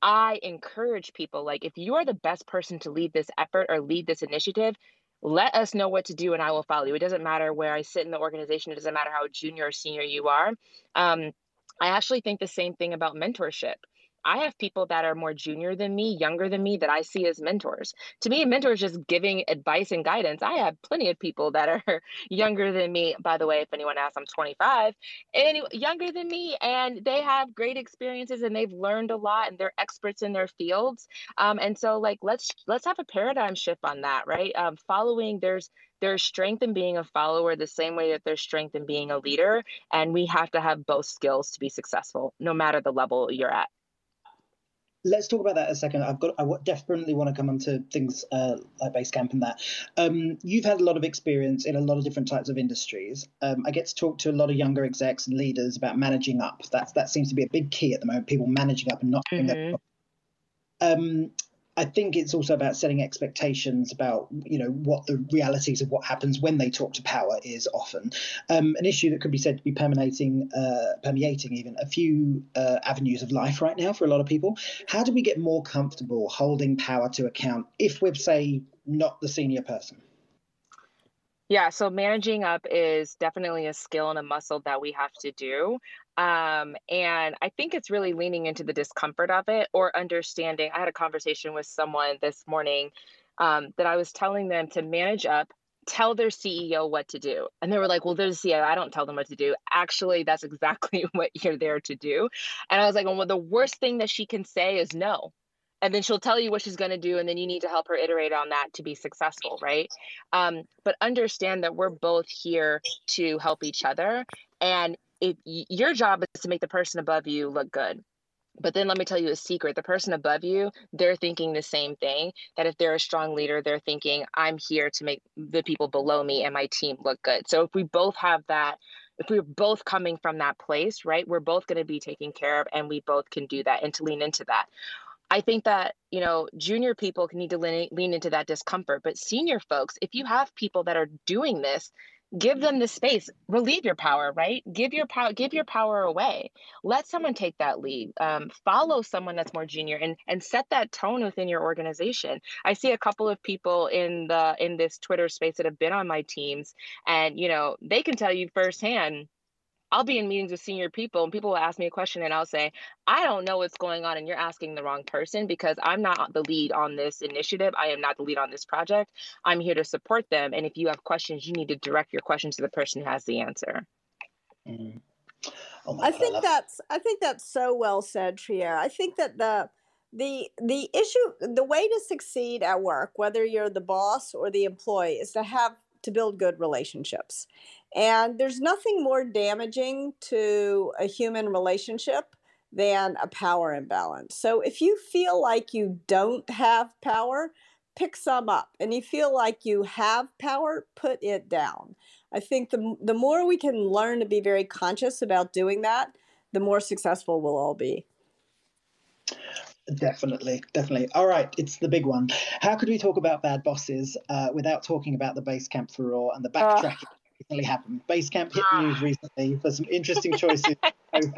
[SPEAKER 3] I encourage people like if you are the best person to lead this effort or lead this initiative, let us know what to do and I will follow you. It doesn't matter where I sit in the organization, it doesn't matter how junior or senior you are. Um, I actually think the same thing about mentorship. I have people that are more junior than me, younger than me, that I see as mentors. To me, a mentor is just giving advice and guidance. I have plenty of people that are [laughs] younger than me. By the way, if anyone asks, I'm 25, and younger than me, and they have great experiences and they've learned a lot and they're experts in their fields. Um, and so, like, let's let's have a paradigm shift on that, right? Um, following there's there's strength in being a follower the same way that there's strength in being a leader and we have to have both skills to be successful no matter the level you're at
[SPEAKER 1] let's talk about that a second. I've got. I definitely want to come onto things uh, like Basecamp and that. Um, you've had a lot of experience in a lot of different types of industries. Um, I get to talk to a lot of younger execs and leaders about managing up. That that seems to be a big key at the moment. People managing up and not mm-hmm. Um, I think it's also about setting expectations about you know what the realities of what happens when they talk to power is often um, an issue that could be said to be permeating uh, permeating even a few uh, avenues of life right now for a lot of people. How do we get more comfortable holding power to account if we're say not the senior person?
[SPEAKER 3] Yeah, so managing up is definitely a skill and a muscle that we have to do. Um, and I think it's really leaning into the discomfort of it or understanding. I had a conversation with someone this morning um, that I was telling them to manage up, tell their CEO what to do. And they were like, well, there's CEO. I don't tell them what to do. Actually, that's [laughs] exactly what you're there to do. And I was like, well, the worst thing that she can say is no and then she'll tell you what she's going to do and then you need to help her iterate on that to be successful right um, but understand that we're both here to help each other and it, your job is to make the person above you look good. But then let me tell you a secret. The person above you they're thinking the same thing that if they're a strong leader they're thinking i'm here to make the people below me and my team look good. So if we both have that if we're both coming from that place right we're both going to be taken care of and we both can do that and to lean into that. I think that, you know, junior people need to lean, lean into that discomfort, but senior folks, if you have people that are doing this, give them the space. Relieve your power right? Give your power give your power away. Let someone take that lead. Um, follow someone that's more junior and and set that tone within your organization. I see a couple of people in the in this twitter space that have been on my teams and you know they can tell you firsthand I'll be in meetings with senior people and people will ask me a question and I'll say, I don't know what's going on and you're asking the wrong person because I'm not the lead on this initiative. I am not the lead on this project. I'm here to support them. And if you have questions, you need to direct your questions to the person who has the answer.
[SPEAKER 1] Mm. Oh
[SPEAKER 2] I
[SPEAKER 1] God,
[SPEAKER 2] think that's I think that's so well said, Trier. I think that the the the issue the way to succeed at work, whether you're the boss or the employee, is to have to build good relationships. And there's nothing more damaging to a human relationship than a power imbalance. So if you feel like you don't have power, pick some up. And you feel like you have power, put it down. I think the the more we can learn to be very conscious about doing that, the more successful we'll all be.
[SPEAKER 1] Definitely, definitely. All right, it's the big one. How could we talk about bad bosses uh, without talking about the base Basecamp furore and the backtracking that recently happened? Basecamp hit the news recently for some interesting choices. [laughs]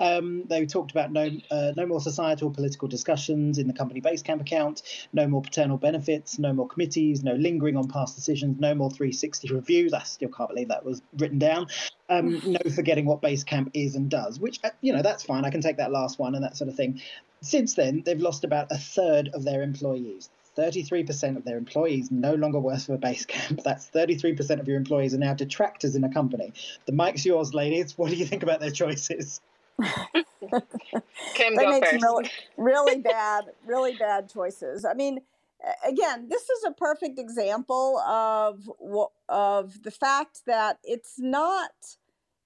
[SPEAKER 1] Um, they talked about no uh, no more societal political discussions in the company Basecamp account, no more paternal benefits, no more committees, no lingering on past decisions, no more 360 reviews. I still can't believe that was written down. Um, [sighs] no forgetting what Basecamp is and does, which uh, you know that's fine. I can take that last one and that sort of thing. Since then, they've lost about a third of their employees. 33% of their employees no longer work for Basecamp. [laughs] That's 33% of your employees are now detractors in a company. The mic's yours, ladies. What do you think about their choices?
[SPEAKER 3] Kim,
[SPEAKER 2] they
[SPEAKER 3] go
[SPEAKER 2] made
[SPEAKER 3] first.
[SPEAKER 2] some really, really bad, really bad choices. I mean, again, this is a perfect example of of the fact that it's not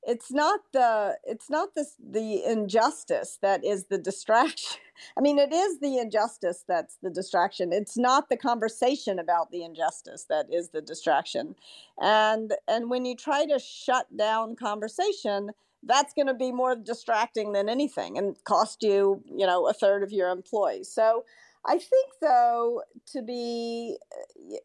[SPEAKER 2] it's not the it's not this the injustice that is the distraction. I mean, it is the injustice that's the distraction. It's not the conversation about the injustice that is the distraction. And and when you try to shut down conversation, that's going to be more distracting than anything and cost you, you know, a third of your employees. So I think, though, to be eh,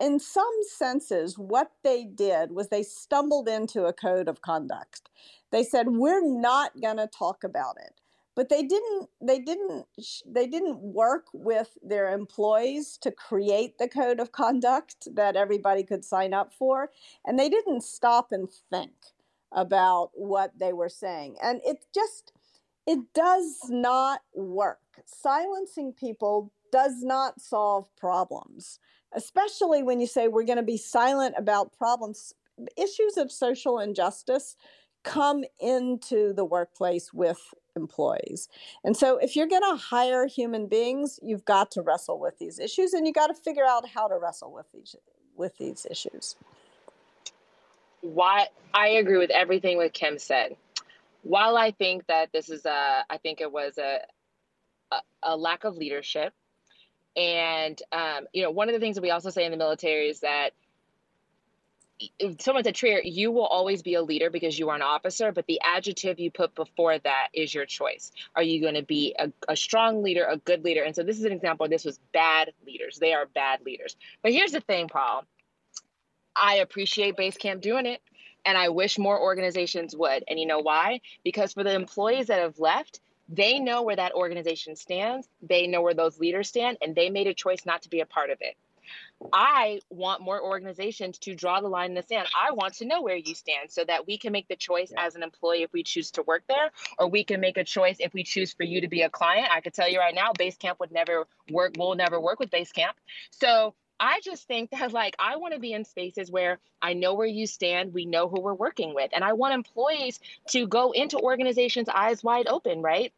[SPEAKER 2] in some senses, what they did was they stumbled into a code of conduct. They said, we're not going to talk about it. But they didn't. They didn't. They didn't work with their employees to create the code of conduct that everybody could sign up for, and they didn't stop and think about what they were saying. And it just it does not work. Silencing people does not solve problems, especially when you say we're going to be silent about problems. Issues of social injustice come into the workplace with employees. And so if you're going to hire human beings, you've got to wrestle with these issues and you got to figure out how to wrestle with these with these issues.
[SPEAKER 3] why I agree with everything what Kim said. While I think that this is a, I think it was a, a, a lack of leadership, and um, you know, one of the things that we also say in the military is that someone said, Trier, you will always be a leader because you are an officer, but the adjective you put before that is your choice. Are you going to be a, a strong leader, a good leader? And so this is an example. This was bad leaders. They are bad leaders. But here's the thing, Paul. I appreciate Basecamp doing it, and I wish more organizations would. And you know why? Because for the employees that have left, they know where that organization stands, they know where those leaders stand, and they made a choice not to be a part of it. I want more organizations to draw the line in the sand. I want to know where you stand so that we can make the choice as an employee if we choose to work there, or we can make a choice if we choose for you to be a client. I could tell you right now, Basecamp would never work, we'll never work with Basecamp. So I just think [laughs] that like I want to be in spaces where I know where you stand, we know who we're working with, and I want employees to go into organizations eyes wide open, right?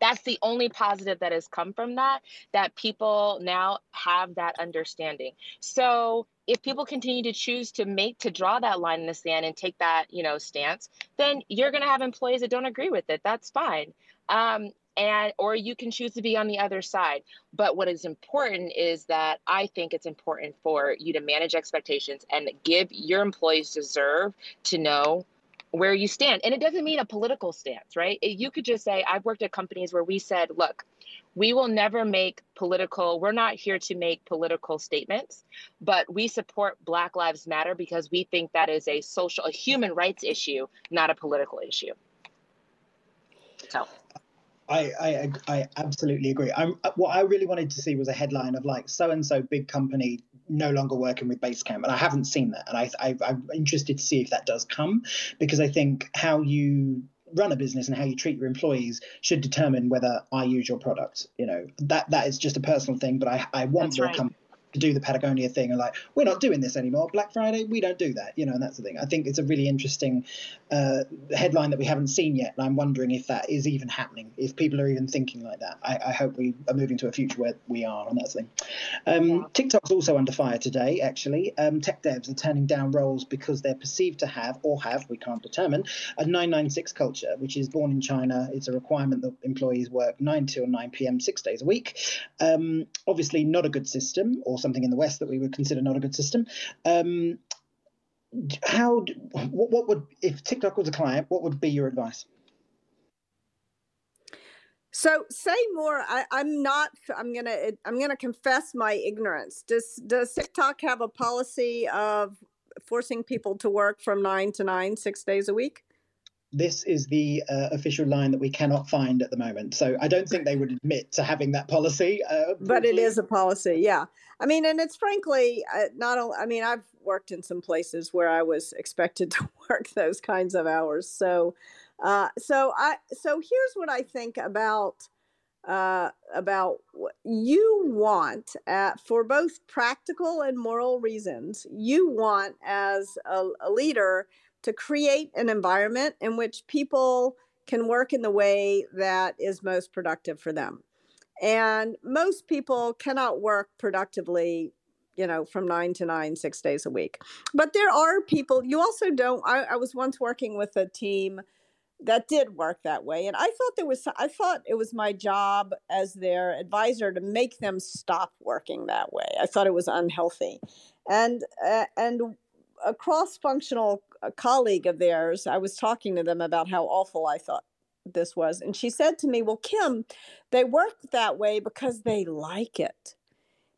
[SPEAKER 3] That's the only positive that has come from that that people now have that understanding. So if people continue to choose to make to draw that line in the sand and take that you know stance, then you're going to have employees that don't agree with it. That's fine. Um, and or you can choose to be on the other side but what is important is that i think it's important for you to manage expectations and give your employees deserve to know where you stand. And it doesn't mean a political stance right? You could just say i've worked at companies where we said look we will never make political we're not here to make political statements but we support black lives matter because we think that is a social a human rights issue not a political issue. So.
[SPEAKER 1] I, I I absolutely agree. I'm, what I really wanted to see was a headline of like so and so big company no longer working with Basecamp, and I haven't seen that, and I, I I'm interested to see if that does come, because I think how you run a business and how you treat your employees should determine whether I use your product. You know that that is just a personal thing, but I I want
[SPEAKER 3] That's
[SPEAKER 1] more
[SPEAKER 3] right.
[SPEAKER 1] companies to do the Patagonia thing and like we're not doing this anymore. Black Friday, we don't do that, you know, and that's the thing. I think it's a really interesting uh, headline that we haven't seen yet, and I'm wondering if that is even happening, if people are even thinking like that. I, I hope we are moving to a future where we are, and that's the thing. Um, yeah. TikTok's also under fire today. Actually, um, tech devs are turning down roles because they're perceived to have or have, we can't determine, a 996 culture, which is born in China. It's a requirement that employees work 9 till 9 p.m. six days a week. Um, obviously, not a good system, or something in the West that we would consider not a good system. Um, how what, what would if TikTok was a client? What would be your advice?
[SPEAKER 2] So say more. I, am not. I'm gonna. I'm gonna confess my ignorance. Does Does TikTok have a policy of forcing people to work from nine to nine, six days a week?
[SPEAKER 1] This is the uh, official line that we cannot find at the moment. So I don't think they would admit to having that policy. Uh,
[SPEAKER 2] but it is a policy, yeah. I mean, and it's frankly uh, not. Only, I mean, I've worked in some places where I was expected [laughs] to work those kinds of hours. So, uh, so I so here's what I think about uh, about what you want for both practical and moral reasons. You want as a, a leader to create an environment in which people can work in the way that is most productive for them. And most people cannot work productively you know, from nine to nine, six days a week. But there are people, you also don't. I, I, was once working with a team that did work that way. And I thought there was, I thought it was my job as their advisor to make them stop working that way. I thought it was unhealthy. And, uh, and, a cross functional uh, colleague of theirs, I was talking to them about how awful I thought this was. And she said to me, Well, Kim, they work that way because they like it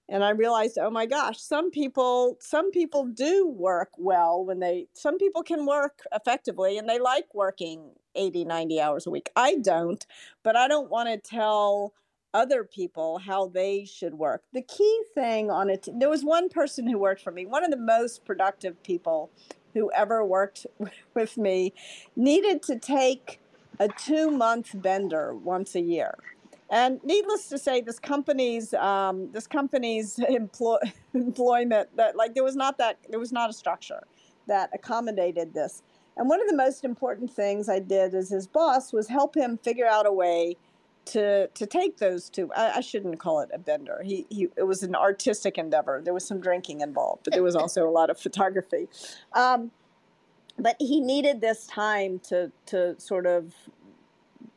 [SPEAKER 2] and i realized oh my gosh some people some people do work well when they some people can work effectively and they like working 80 90 hours a week i don't but i don't want to tell other people how they should work the key thing on it there was one person who worked for me one of the most productive people who ever worked [laughs] with me needed to take a two month bender once a year and needless to say, this company's um, this company's [laughs] employ- [laughs] employment that like there was not that there was not a structure that accommodated this. And one of the most important things I did as his boss was help him figure out a way to to take those two. I, I shouldn't call it a bender. He he. It was an artistic endeavor. There was some drinking involved, but there was also a lot of photography. Um, but he needed this time to to sort of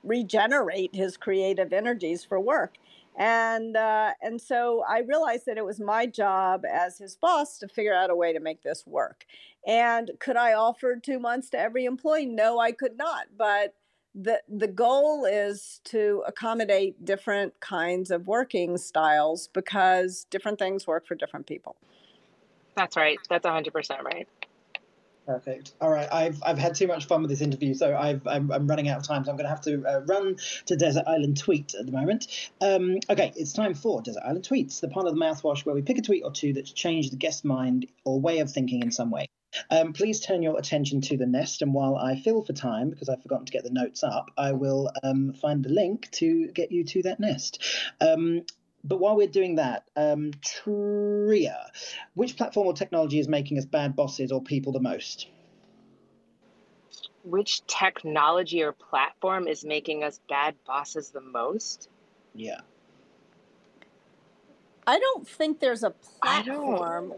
[SPEAKER 2] regenerate his creative energies for work. And uh, and so I realized that it was my job as his boss to figure out a way to make this work. And could I offer two months to every employee? No, I could not. But the the goal is to accommodate different kinds of working styles because different things work for different people.
[SPEAKER 3] That's right. That's 100% right.
[SPEAKER 1] Perfect. All right, I've I've had too much fun with this interview, so I've I'm, I'm running out of time, so I'm going to have to uh, run to Desert Island Tweet at the moment. Um, okay, it's time for Desert Island Tweets, the part of the mouthwash where we pick a tweet or two that's changed the guest mind or way of thinking in some way. Um, please turn your attention to the nest, and while I fill for time because I've forgotten to get the notes up, I will um, find the link to get you to that nest. Um, but while we're doing that, um, Trier, which platform or technology is making us bad bosses or people the most?
[SPEAKER 3] Which technology or platform is making us bad bosses the most?
[SPEAKER 1] Yeah.
[SPEAKER 2] I don't think there's a platform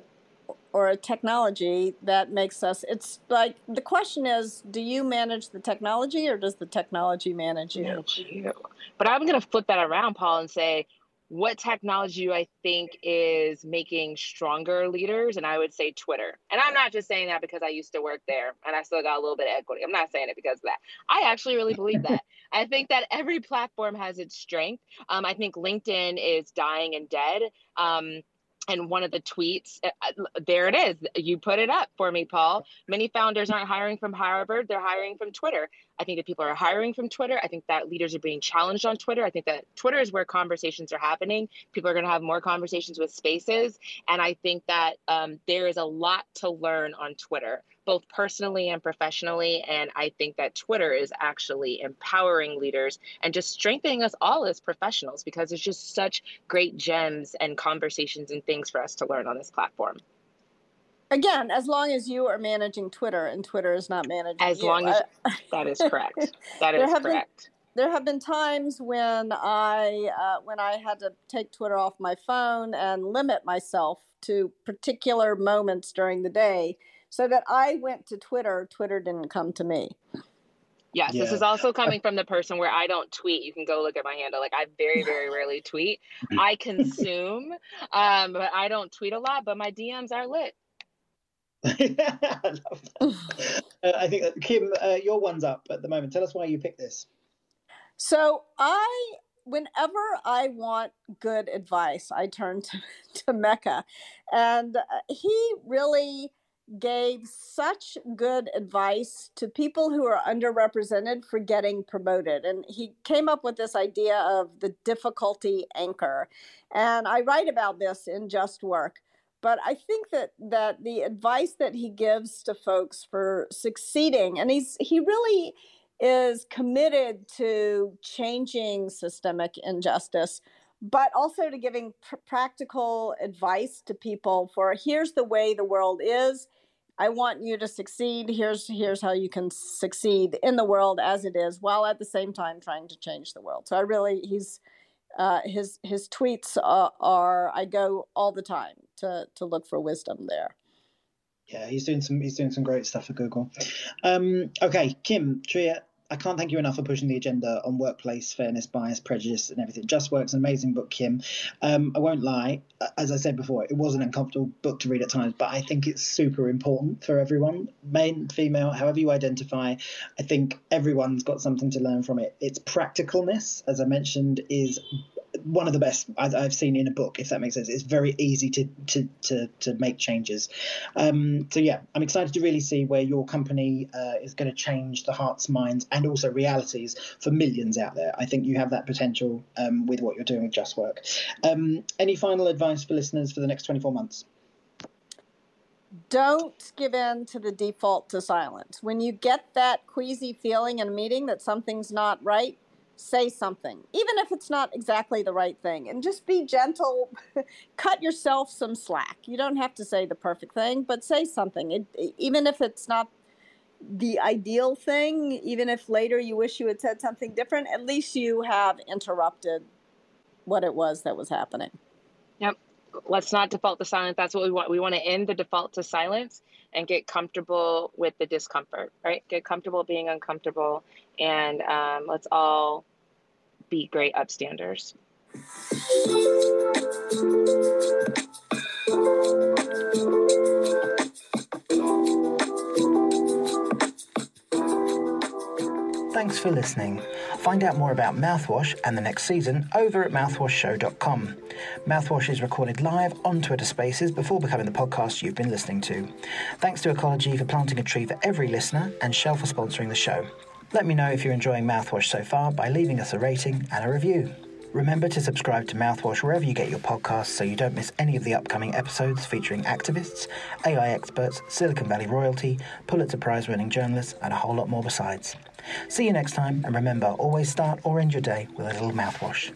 [SPEAKER 2] or a technology that makes us it's like the question is do you manage the technology or does the technology manage you, manage you.
[SPEAKER 3] but i'm going to flip that around paul and say what technology do I think is making stronger leaders? And I would say Twitter. And I'm not just saying that because I used to work there and I still got a little bit of equity. I'm not saying it because of that. I actually really believe that. [laughs] I think that every platform has its strength. Um, I think LinkedIn is dying and dead. Um, and one of the tweets uh, uh, there it is. You put it up for me paul. Many founders aren't hiring from harvard. They're hiring from twitter. I think that people are hiring from twitter. I think that leaders are being challenged on twitter. I think that twitter is where conversations are happening. People are going to have more conversations with spaces. And i think that um, there is a lot to learn on twitter both personally and professionally. And I think that Twitter is actually empowering leaders and just strengthening us all as professionals because there's just such great gems and conversations and things for us to learn on this platform.
[SPEAKER 2] Again, as long as you are managing Twitter and Twitter is not managing
[SPEAKER 3] as
[SPEAKER 2] you.
[SPEAKER 3] long as [laughs] that is [laughs] correct. That is correct.
[SPEAKER 2] Been, there have been times when I uh, when I had to take Twitter off my phone and limit myself to particular moments during the day so that I went to Twitter, Twitter didn't come to me.
[SPEAKER 3] Yes, yeah. this is also coming from the person where I don't tweet. You can go look at my handle. Like I very, very rarely tweet. I [laughs] consume, um, but I don't tweet a lot. But my DMs are lit. [laughs]
[SPEAKER 1] I love that. uh, I think uh, Kim, uh, your one's up at the moment. Tell us why you picked this.
[SPEAKER 2] So I, whenever I want good advice, I turn [laughs] to, to Mekka, and uh, he really gave such good advice to people who are underrepresented for getting promoted. And he came up with this idea of the difficulty anchor. And I write about this in Just Work. But I think that that the advice that he gives to folks for succeeding, and he's he really is committed to changing systemic injustice, but also to giving pr- practical advice to people for here's the way the world is. I want you to succeed. Here's here's how you can succeed in the world as it is, while at the same time trying to change the world. So I really he's uh, his his tweets are, are I go all the time to to look for wisdom there.
[SPEAKER 1] Yeah, he's doing some he's doing some great stuff for Google. Um, okay, Kim Trier, I can't thank you enough for pushing the agenda on workplace fairness, bias, prejudice, and everything. Just Work's an amazing book, Kim. Um, I won't lie, as I said before, it was an uncomfortable book to read at times, but I think it's super important for everyone, male, female, however you identify. I think everyone's got something to learn from it. Its practicalness, as I mentioned, is one of the best I've seen in a book, if that makes sense. It's very easy to to to, to make changes. Um, so yeah, I'm excited to really see where your company uh, is going to change the hearts, minds, and also realities for millions out there. I think you have that potential um, with what you're doing with Just Work. Um, any final advice for listeners for the next 24 months?
[SPEAKER 2] Don't give in to the default to silence. When you get that queasy feeling in a meeting that something's not right, say something, even if it's not exactly the right thing, and just be gentle. [laughs] Cut yourself some slack. You don't have to say the perfect thing, but say something. It, even if it's not the ideal thing, even if later you wish you had said something different, at least you have interrupted what it was that was happening.
[SPEAKER 3] Let's not default to silence. That's what we want. We want to end the default to silence and get comfortable with the discomfort, right? Get comfortable being uncomfortable, and um, let's all be great upstanders.
[SPEAKER 1] Thanks for listening. Find out more about Mouthwash and the next season over at mouthwashshow.com. Mouthwash is recorded live on Twitter Spaces before becoming the podcast you've been listening to. Thanks to Ecologi for planting a tree for every listener and Shell for sponsoring the show. Let me know if you're enjoying Mouthwash so far by leaving us a rating and a review. Remember to subscribe to Mouthwash wherever you get your podcasts so you don't miss any of the upcoming episodes featuring activists, AI experts, Silicon Valley royalty, Pulitzer Prize winning journalists, and a whole lot more besides. See you next time, and remember always start or end your day with a little mouthwash.